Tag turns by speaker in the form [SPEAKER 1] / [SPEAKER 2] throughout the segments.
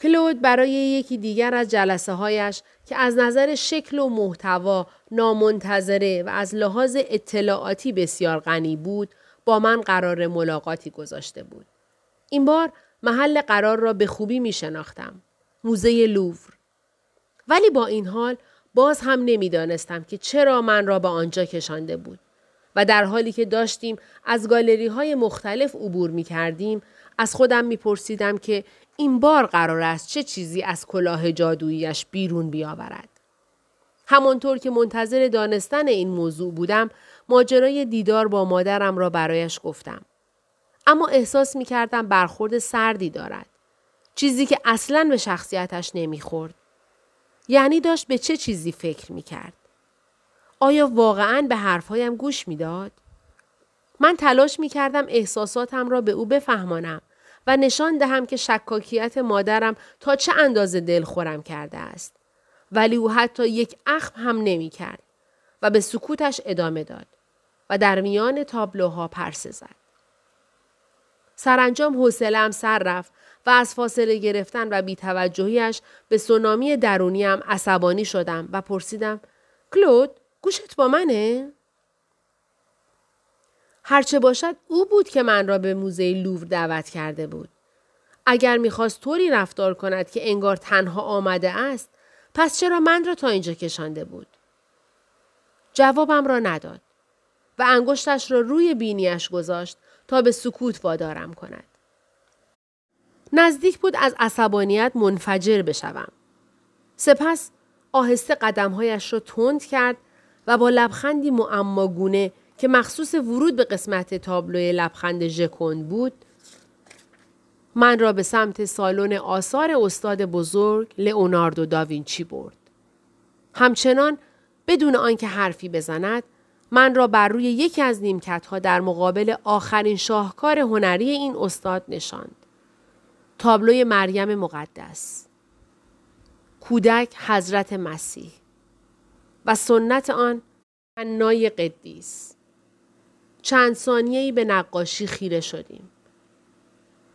[SPEAKER 1] کلود برای یکی دیگر از جلسه هایش که از نظر شکل و محتوا نامنتظره و از لحاظ اطلاعاتی بسیار غنی بود با من قرار ملاقاتی گذاشته بود. این بار محل قرار را به خوبی می شناختم. موزه لوور. ولی با این حال باز هم نمی‌دانستم که چرا من را به آنجا کشانده بود. و در حالی که داشتیم از گالری های مختلف عبور می کردیم از خودم می پرسیدم که این بار قرار است چه چیزی از کلاه جادوییش بیرون بیاورد. همانطور که منتظر دانستن این موضوع بودم ماجرای دیدار با مادرم را برایش گفتم. اما احساس می کردم برخورد سردی دارد. چیزی که اصلا به شخصیتش نمی‌خورد. یعنی داشت به چه چیزی فکر می کرد. آیا واقعا به حرفهایم گوش می‌داد؟ من تلاش می کردم احساساتم را به او بفهمانم و نشان دهم که شکاکیت مادرم تا چه اندازه دل خورم کرده است. ولی او حتی یک اخم هم نمی کرد و به سکوتش ادامه داد و در میان تابلوها پرسه زد. سرانجام حوصلهام سر رفت و از فاصله گرفتن و بیتوجهیش به سونامی درونیم عصبانی شدم و پرسیدم کلود گوشت با منه؟ هرچه باشد او بود که من را به موزه لوور دعوت کرده بود. اگر می‌خواست طوری رفتار کند که انگار تنها آمده است پس چرا من را تا اینجا کشانده بود؟ جوابم را نداد و انگشتش را روی بینیش گذاشت تا به سکوت وادارم کند. نزدیک بود از عصبانیت منفجر بشوم. سپس آهسته قدمهایش را تند کرد و با لبخندی معماگونه که مخصوص ورود به قسمت تابلوی لبخند ژکوند بود من را به سمت سالن آثار استاد بزرگ لئوناردو داوینچی برد. همچنان بدون آنکه حرفی بزند من را بر روی یکی از نیمکتها در مقابل آخرین شاهکار هنری این استاد نشاند. تابلوی مریم مقدس کودک حضرت مسیح و سنت آن حنای قدیس چند ثانیه‌ای به نقاشی خیره شدیم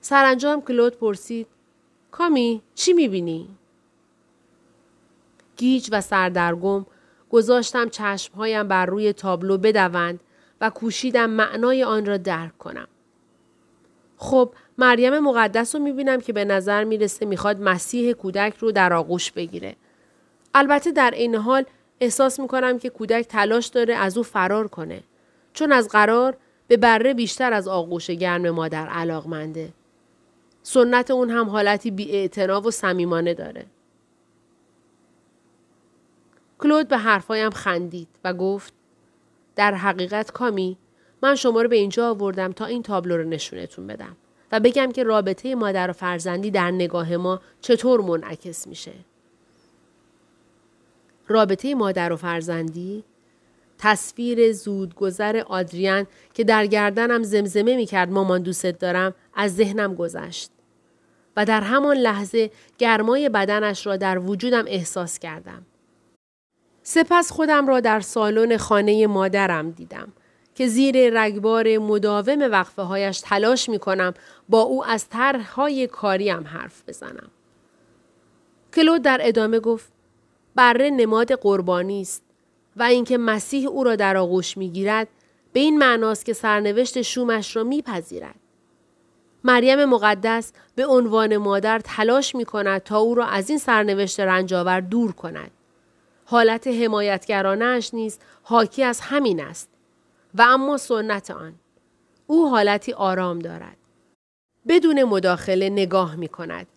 [SPEAKER 1] سرانجام کلود پرسید کامی چی می‌بینی؟ گیج و سردرگم گذاشتم چشمهایم بر روی تابلو بدوند و کوشیدم معنای آن را درک کنم. خب مریم مقدس رو می‌بینم که به نظر می‌رسه می‌خواد مسیح کودک رو در آغوش بگیره. البته در این حال احساس می‌کنم که کودک تلاش داره از او فرار کنه. چون از قرار به بره بیشتر از آغوش گرم مادر علاقمنده. سنت اون هم حالتی بی و صمیمانه داره. کلود به حرفایم خندید و گفت در حقیقت کامی من شما رو به اینجا آوردم تا این تابلو رو نشونتون بدم و بگم که رابطه مادر و فرزندی در نگاه ما چطور منعکس میشه. رابطه مادر و فرزندی تصویر زودگذر آدریان که در گردنم زمزمه می کرد مامان دوست دارم از ذهنم گذشت. و در همان لحظه گرمای بدنش را در وجودم احساس کردم. سپس خودم را در سالن خانه مادرم دیدم که زیر رگبار مداوم وقفه هایش تلاش می کنم با او از طرحهای کاریم حرف بزنم. کلود در ادامه گفت بره نماد قربانی است و اینکه مسیح او را در آغوش می‌گیرد به این معناست که سرنوشت شومش را میپذیرد مریم مقدس به عنوان مادر تلاش می کند تا او را از این سرنوشت رنجاور دور کند. حالت حمایتگرانش نیز حاکی از همین است و اما سنت آن. او حالتی آرام دارد. بدون مداخله نگاه می کند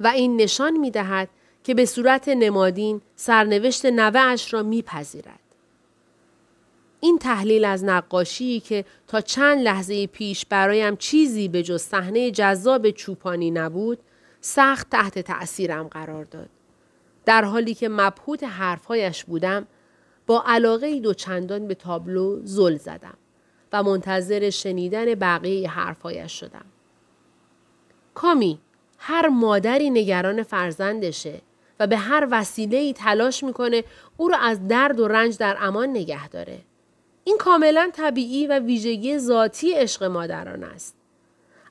[SPEAKER 1] و این نشان می دهد که به صورت نمادین سرنوشت نوه را میپذیرد. این تحلیل از نقاشی که تا چند لحظه پیش برایم چیزی به جز صحنه جذاب چوپانی نبود سخت تحت تأثیرم قرار داد. در حالی که مبهوت حرفهایش بودم با علاقه دوچندان به تابلو زل زدم و منتظر شنیدن بقیه حرفهایش شدم. کامی هر مادری نگران فرزندشه و به هر وسیله ای تلاش می‌کنه او را از درد و رنج در امان نگه داره. این کاملا طبیعی و ویژگی ذاتی عشق مادران است.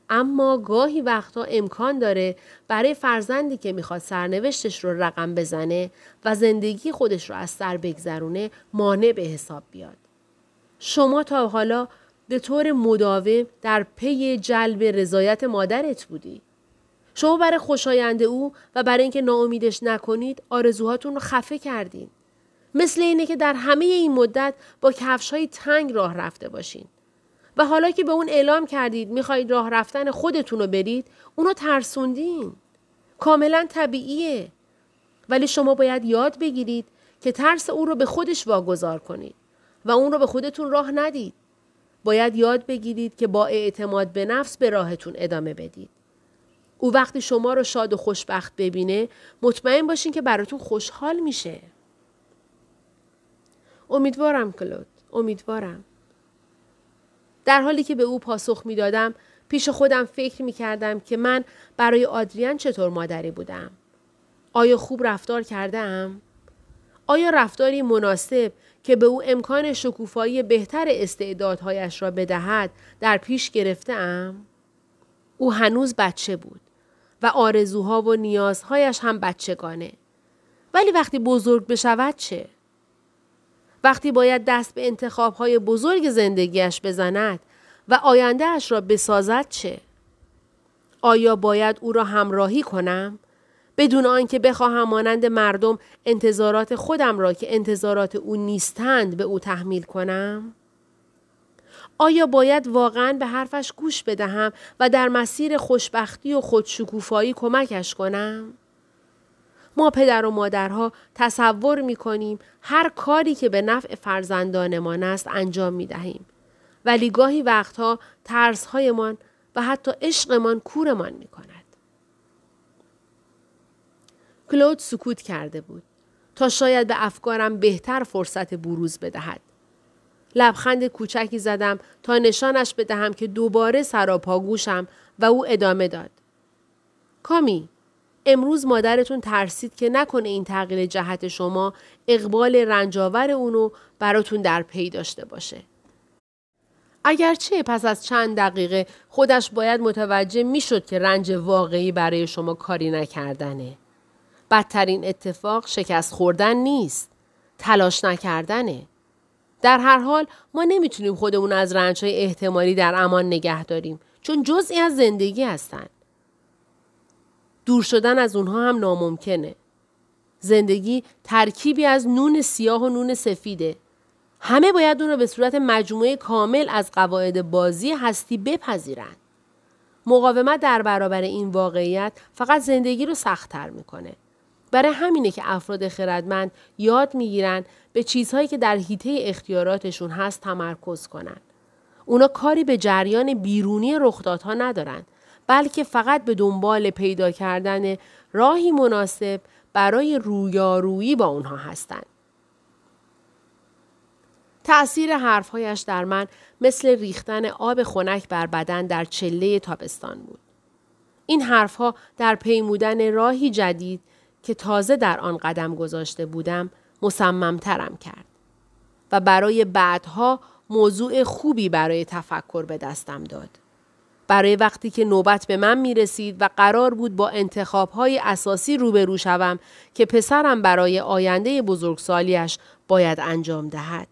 [SPEAKER 1] اما گاهی وقتا امکان داره برای فرزندی که می‌خواد سرنوشتش رو رقم بزنه و زندگی خودش رو از سر بگذرونه مانع به حساب بیاد. شما تا حالا به طور مداوم در پی جلب رضایت مادرت بودی. شما برای خوشایند او و برای اینکه ناامیدش نکنید آرزوهاتون رو خفه کردین. مثل اینه که در همه این مدت با کفش های تنگ راه رفته باشین. و حالا که به اون اعلام کردید می‌خواهید راه رفتن خودتون رو برید اونو ترسوندین. کاملا طبیعیه. ولی شما باید یاد بگیرید که ترس او رو به خودش واگذار کنید و اون رو به خودتون راه ندید. باید یاد بگیرید که با اعتماد به نفس به راهتون ادامه بدید. او وقتی شما رو شاد و خوشبخت ببینه مطمئن باشین که براتون خوشحال میشه. امیدوارم کلود. امیدوارم. در حالی که به او پاسخ می‌دادم پیش خودم فکر می کردم که من برای آدریان چطور مادری بودم. آیا خوب رفتار کرده ام؟ آیا رفتاری مناسب که به او امکان شکوفایی بهتر استعدادهایش را بدهد در پیش گرفته ام؟ او هنوز بچه بود و آرزوها و نیازهایش هم بچگانه. ولی وقتی بزرگ بشود چه؟ وقتی باید دست به انتخابهای بزرگ زندگیش بزند و آیندهش را بسازد چه؟ آیا باید او را همراهی کنم؟ بدون آنکه بخواهم مانند مردم انتظارات خودم را که انتظارات او نیستند به او تحمیل کنم؟ آیا باید واقعا به حرفش گوش بدهم و در مسیر خوشبختی و خودشکوفایی کمکش کنم؟ ما پدر و مادرها تصور می کنیم هر کاری که به نفع فرزندانمان است انجام می دهیم. ولی گاهی وقتها ترسهایمان و حتی عشقمان کورمان می کند. کلود سکوت کرده بود تا شاید به افکارم بهتر فرصت بروز بدهد. لبخند کوچکی زدم تا نشانش بدهم که دوباره سراپاگوشم و او ادامه داد. کامی امروز مادرتون ترسید که نکنه این تغییر جهت شما اقبال رنجاور اونو براتون در پی داشته باشه. اگرچه پس از چند دقیقه خودش باید متوجه می‌شد که رنج واقعی برای شما کاری نکردنه. بدترین اتفاق شکست خوردن نیست. تلاش نکردنه. در هر حال ما نمی‌تونیم خودمون از رنجهای احتمالی در امان نگه داریم چون جزئی از زندگی هستند. دور شدن از اونها هم ناممکنه. زندگی ترکیبی از نون سیاه و نون سفیده. همه باید اون رو به صورت مجموعه کامل از قواعد بازی هستی بپذیرند. مقاومت در برابر این واقعیت فقط زندگی رو سختتر می‌کنه. برای همینه که افراد خردمند یاد می‌گیرن به چیزهایی که در حیطه اختیاراتشون هست تمرکز کنن. اونا کاری به جریان بیرونی رخدادها ندارن بلکه فقط به دنبال پیدا کردن راهی مناسب برای رویارویی با اونها هستند. تأثیر حرفهایش در من مثل ریختن آب خنک بر بدن در چله تابستان بود. این حرفها در پیمودن راهی جدید که تازه در آن قدم گذاشته بودم مصممترم کرد. و برای بعدها موضوع خوبی برای تفکر به دستم داد. برای وقتی که نوبت به من می رسید و قرار بود با انتخاب های اساسی روبرو شوم که پسرم برای آینده بزرگسالیش باید انجام دهد.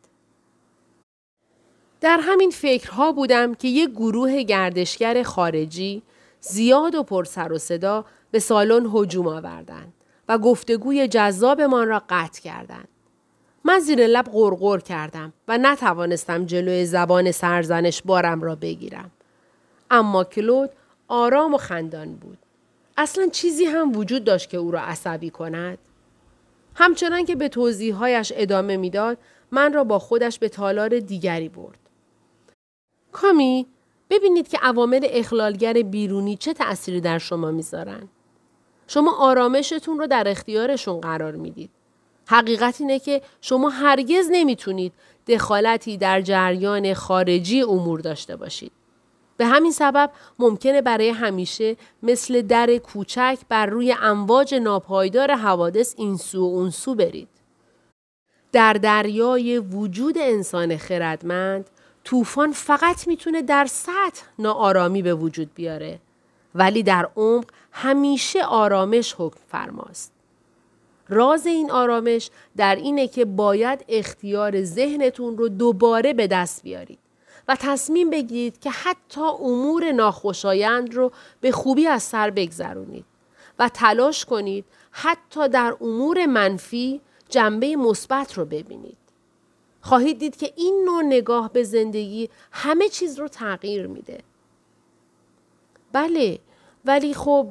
[SPEAKER 1] در همین فکرها بودم که یک گروه گردشگر خارجی زیاد و پر سر و صدا به سالن هجوم آوردند و گفتگوی جذابمان را قطع کردند. من زیر لب غرغر کردم و نتوانستم جلوی زبان سرزنش بارم را بگیرم. اما کلود آرام و خندان بود. اصلا چیزی هم وجود داشت که او را عصبی کند. همچنان که به توضیحهایش ادامه می‌داد من را با خودش به تالار دیگری برد. کامی ببینید که عوامل اخلالگر بیرونی چه تأثیری در شما می‌ذارن. شما آرامشتون رو در اختیارشون قرار می‌دید. حقیقت اینه که شما هرگز نمی‌تونید دخالتی در جریان خارجی امور داشته باشید. به همین سبب ممکنه برای همیشه مثل در کوچک بر روی امواج ناپایدار حوادث این سو و اون سو برید. در دریای وجود انسان خردمند طوفان فقط می‌تونه در سطح ناآرامی به وجود بیاره ولی در عمق همیشه آرامش حکم فرماست. راز این آرامش در اینه که باید اختیار ذهنتون رو دوباره به دست بیارید و تصمیم بگیرید که حتی امور ناخوشایند رو به خوبی از سر بگذرونید و تلاش کنید حتی در امور منفی جنبه مثبت رو ببینید. خواهید دید که این نوع نگاه به زندگی همه چیز رو تغییر میده. بله ولی خب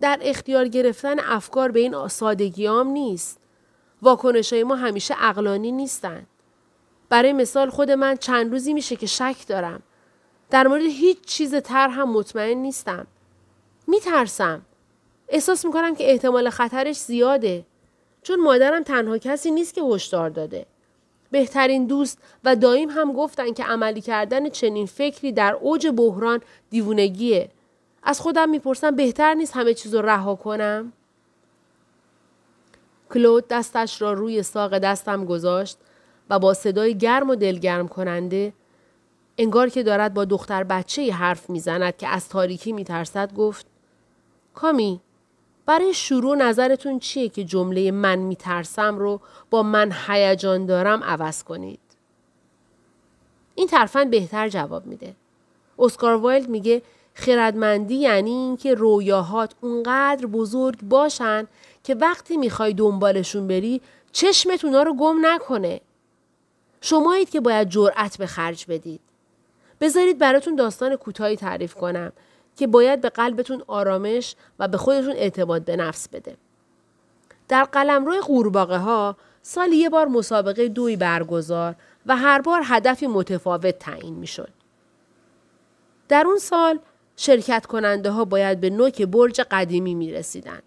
[SPEAKER 1] در اختیار گرفتن افکار به این سادگی هم نیست. واکنش های ما همیشه اقلانی نیستند. برای مثال خود من چند روزی میشه که شک دارم. در مورد هیچ چیز تر هم مطمئن نیستم. میترسم. احساس می‌کنم که احتمال خطرش زیاده. چون مادرم تنها کسی نیست که هشدار داده. بهترین دوست و دایم هم گفتن که عملی کردن چنین فکری در اوج بحران دیوونگیه. از خودم می‌پرسم بهتر نیست همه چیز رو رها کنم؟ کلود دستش را روی ساق دستم گذاشت و با صدای گرم و دلگرم کننده انگار که دارد با دختر بچه حرف می‌زند که از تاریکی میترسد گفت کامی برای شروع نظرتون چیه که جمله من میترسم رو با من هیجان دارم عوض کنید؟ این ترفند بهتر جواب میده. اسکار وایلد میگه خردمندی یعنی اینکه رویاهات اونقدر بزرگ باشن که وقتی می‌خوای دنبالشون بری چشمت اونا رو گم نکنه. شمایید که باید جرأت به خرج بدید. بذارید براتون داستان کوتاهی تعریف کنم که باید به قلبتون آرامش و به خودتون اعتماد به نفس بده. در قلمرو قورباغه ها سال یه بار مسابقه دوی برگزار و هر بار هدفی متفاوت تعیین می شد. در اون سال شرکت کننده ها باید به نوک برج قدیمی می رسیدن.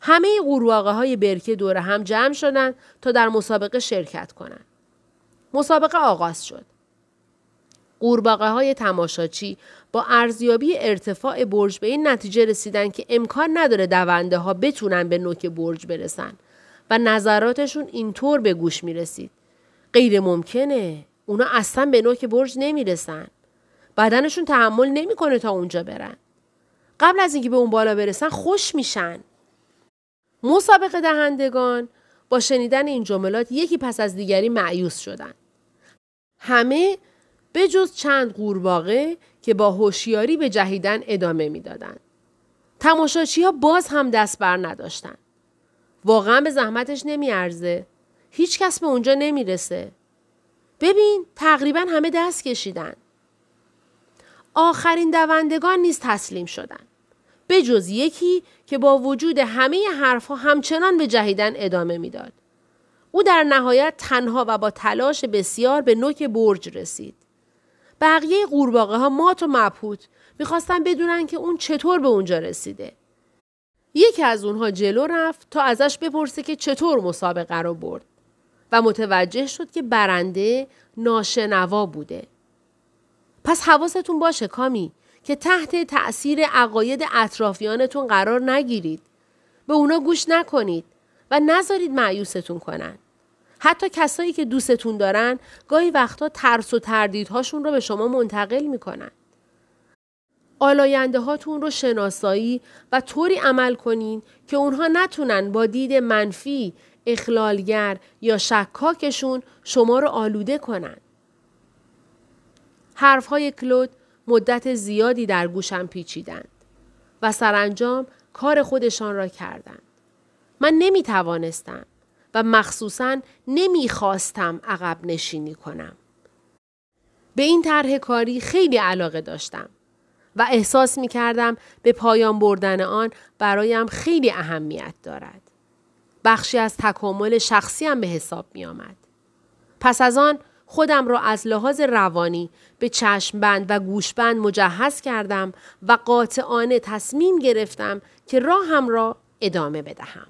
[SPEAKER 1] همه قورباغه های برکه دور هم جمع شدند تا در مسابقه شرکت کنند. مسابقه آغاز شد. قورباغه های تماشاچی با ارزیابی ارتفاع برج به این نتیجه رسیدن که امکان نداره دونده ها بتونن به نوک برج برسن و نظراتشون اینطور به گوش می رسید. غیر ممکنه. اونا اصلا به نوک برج نمی رسن. بدنشون تحمل نمی‌کنه تا اونجا برن. قبل از اینکه به اون بالا برسن خوش میشن. مسابقه دهندگان با شنیدن این جملات یکی پس از دیگری معیوس شدن. همه به جز چند قورباغه که با هوشیاری به جهیدن ادامه می‌دادند. تماشاچی ها باز هم دست بر نداشتن. واقعا به زحمتش نمیارزه. هیچ کس به اونجا نمی‌رسه. ببین تقریبا همه دست کشیدن. آخرین دوندگان نیز تسلیم شدند. به جز یکی که با وجود همه حرفها همچنان به جهیدن ادامه می‌داد. او در نهایت تنها و با تلاش بسیار به نوک برج رسید. بقیه قورباغه ها مات و مبهوت می‌خواستن بدونن که اون چطور به اونجا رسیده. یکی از اونها جلو رفت تا ازش بپرسه که چطور مسابقه رو برد و متوجه شد که برنده ناشنوا بوده. پس حواستون باشه کامی که تحت تأثیر عقاید اطرافیانتون قرار نگیرید. به اونا گوش نکنید و نذارید معیوستون کنن. حتی کسایی که دوستتون دارن گاهی وقتا ترس و تردیدهاشون رو به شما منتقل می‌کنن. آلاینده هاتون رو شناسایی و طوری عمل کنین که اونها نتونن با دید منفی، اخلالگر یا شکاکشون شما رو آلوده کنن. حرفهای کلود مدت زیادی در گوشم پیچیدند و سرانجام کار خودشان را کردند. من نمی توانستم و مخصوصا نمی خواستم عقب نشینی کنم. به این طرح کاری خیلی علاقه داشتم و احساس می کردم به پایان بردن آن برایم خیلی اهمیت دارد. بخشی از تکامل شخصیم به حساب می آمد. پس از آن خودم را از لحاظ روانی به چشمبند و گوشبند مجهز کردم و قاطعانه تصمیم گرفتم که راهم را ادامه بدهم.